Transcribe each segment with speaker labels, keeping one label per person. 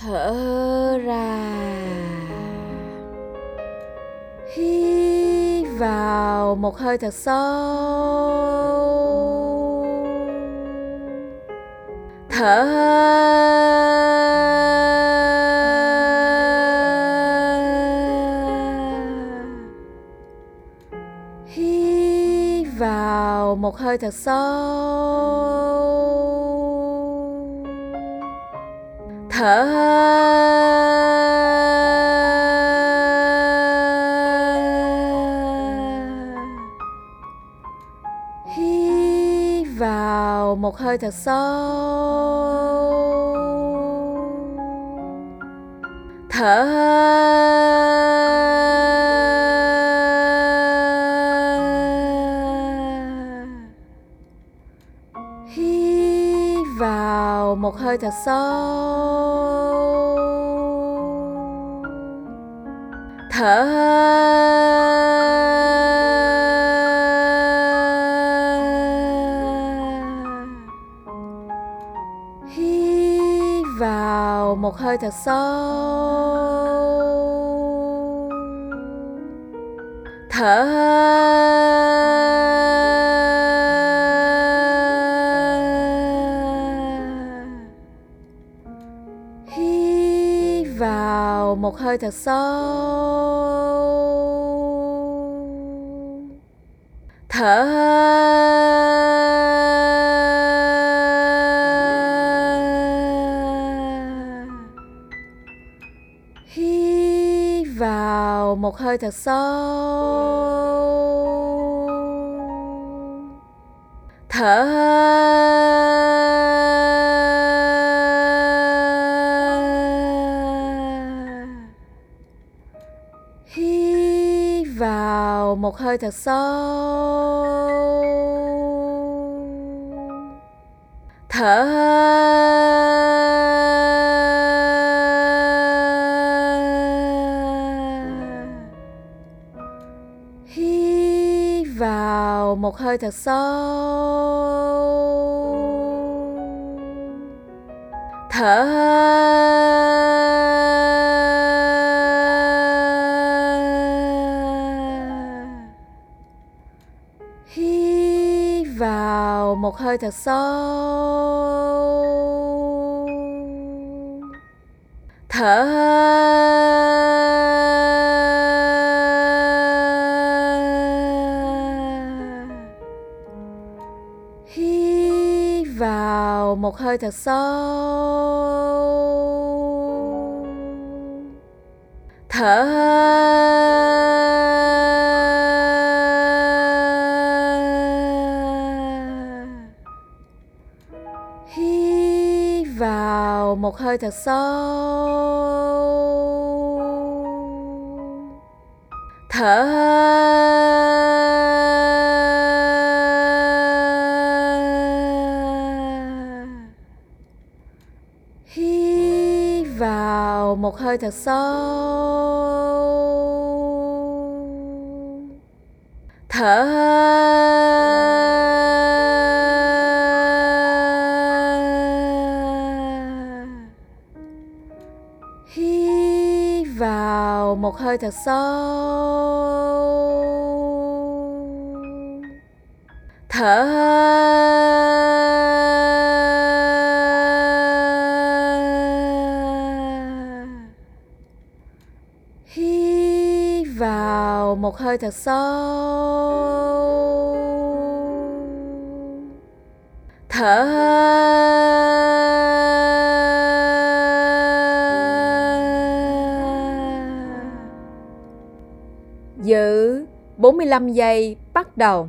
Speaker 1: thở ra. Hít vào một hơi thật sâu. Thở. Hít vào một hơi thật sâu. Thở hít vào một hơi thật sâu. Thở. Hít vào một hơi thật sâu. Thở hít vào một hơi thật sâu. Thở hơi thật sâu. Thở hít vào một hơi thật sâu. Thở hơi thật sâu. Thở hít vào một hơi thật sâu. Hít vào một hơi thật sâu. Thở hít vào một hơi thật sâu. Thở hơi thật sâu. Thở hít vào một hơi thật sâu. Thở hơi một hơi thật sâu. Thở hít vào một hơi thật sâu. Thở 45 giây bắt đầu.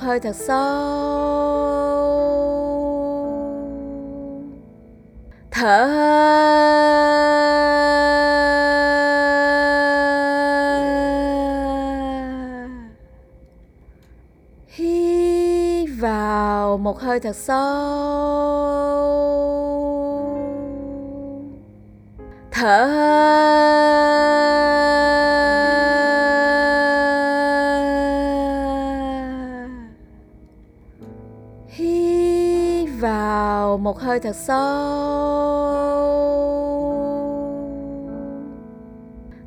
Speaker 1: Hơi thật sâu. Thở hít vào một hơi thật sâu. Thở hơi một hơi thật sâu.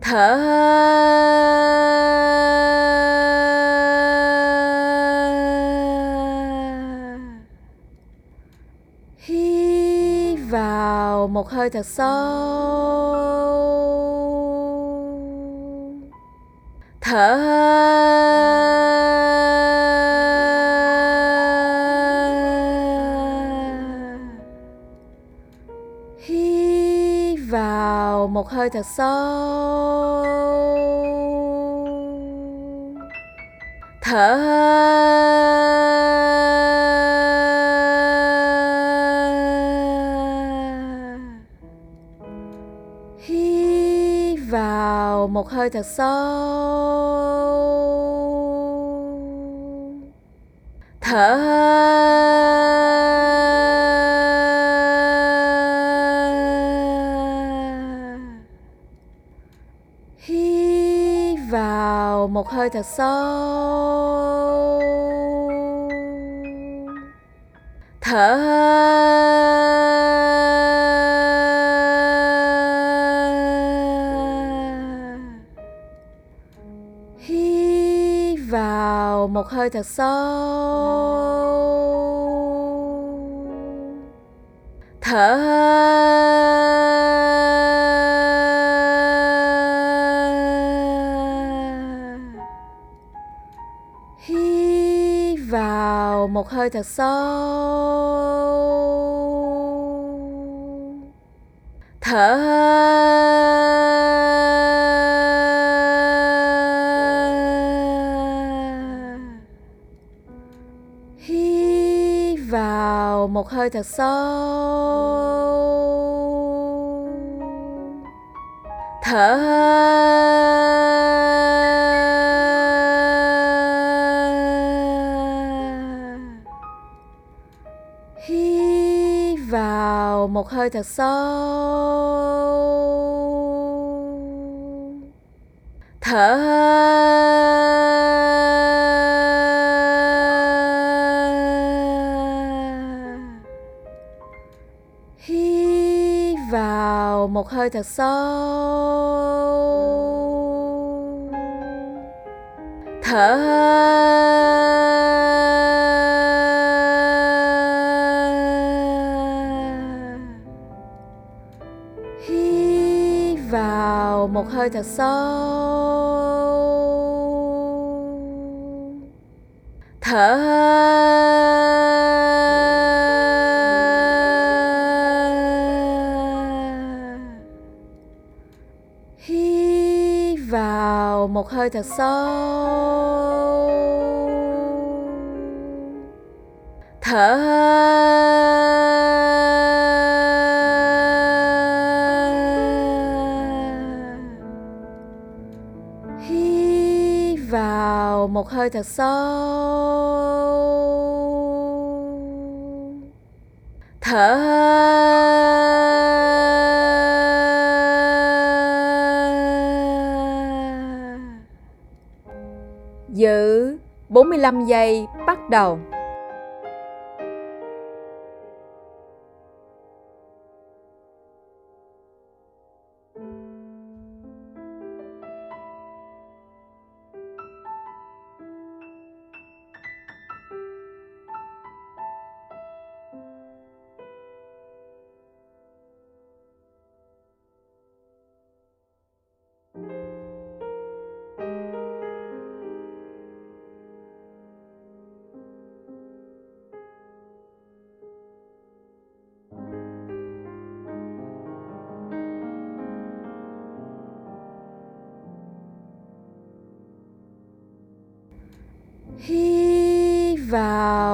Speaker 1: Thở hít vào một hơi thật sâu. Thở hơi hơi thật sâu. Thở hít vào một hơi thật sâu. Thở hơi thật sâu. Thở hít vào một hơi thật sâu. Đầu một hơi thật sâu. Thở hít vào một hơi thật sâu. Thở hơi một hơi thật sâu. Thở hít vào một hơi thật sâu. Thở hơi hơi thật sâu. Thở hít vào một hơi thật sâu. Thở hơi vào một hơi thật sâu. Thở giữ 45 giây bắt đầu.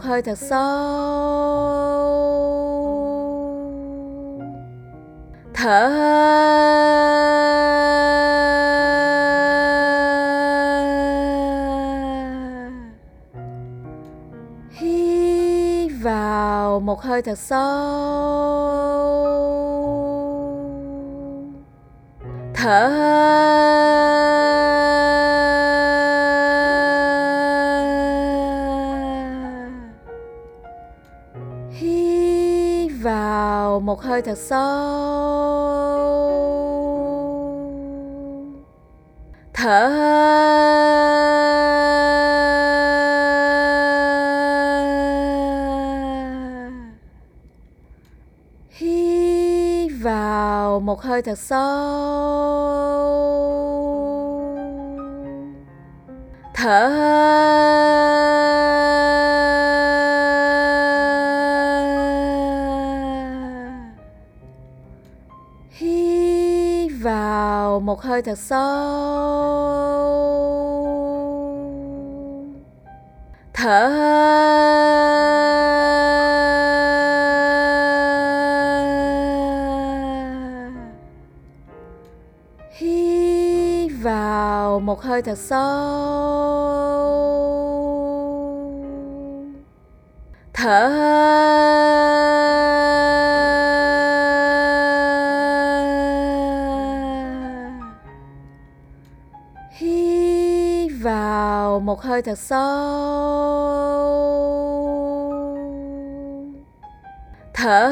Speaker 1: Một hơi thật sâu. Thở hít vào một hơi thật sâu. Sâu thở. Hít vào một hơi thật sâu. Thở. Một hơi thật sâu. Thở hít vào một hơi thật sâu. Hơi thật sâu. Thở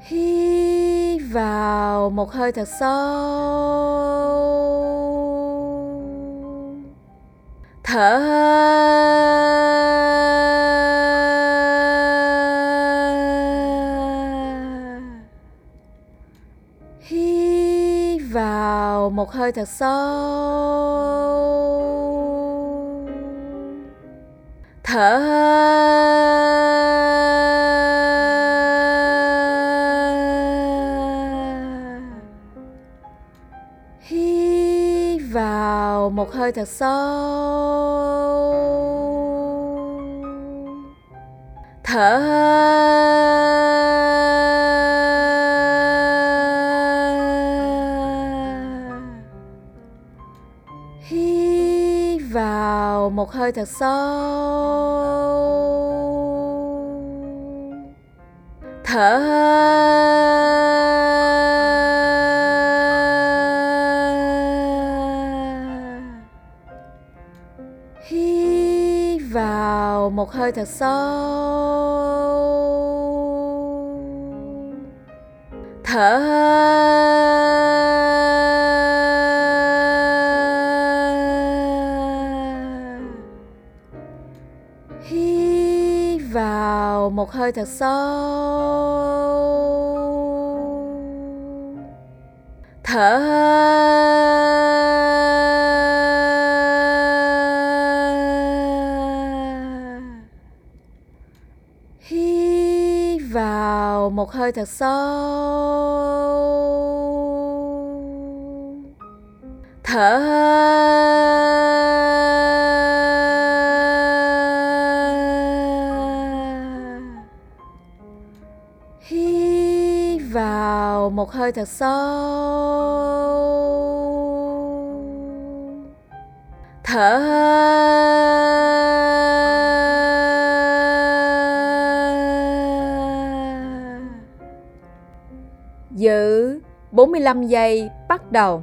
Speaker 1: hít vào một hơi thật sâu. Thở một hơi thật sâu. Thở hít vào một hơi thật sâu. Thở một hơi thật sâu. Thở hít vào một hơi thật sâu. Thở một hơi thật sâu. Thở hít vào một hơi thật sâu. Thở một hơi thật sâu. Thở giữ 45 giây bắt đầu.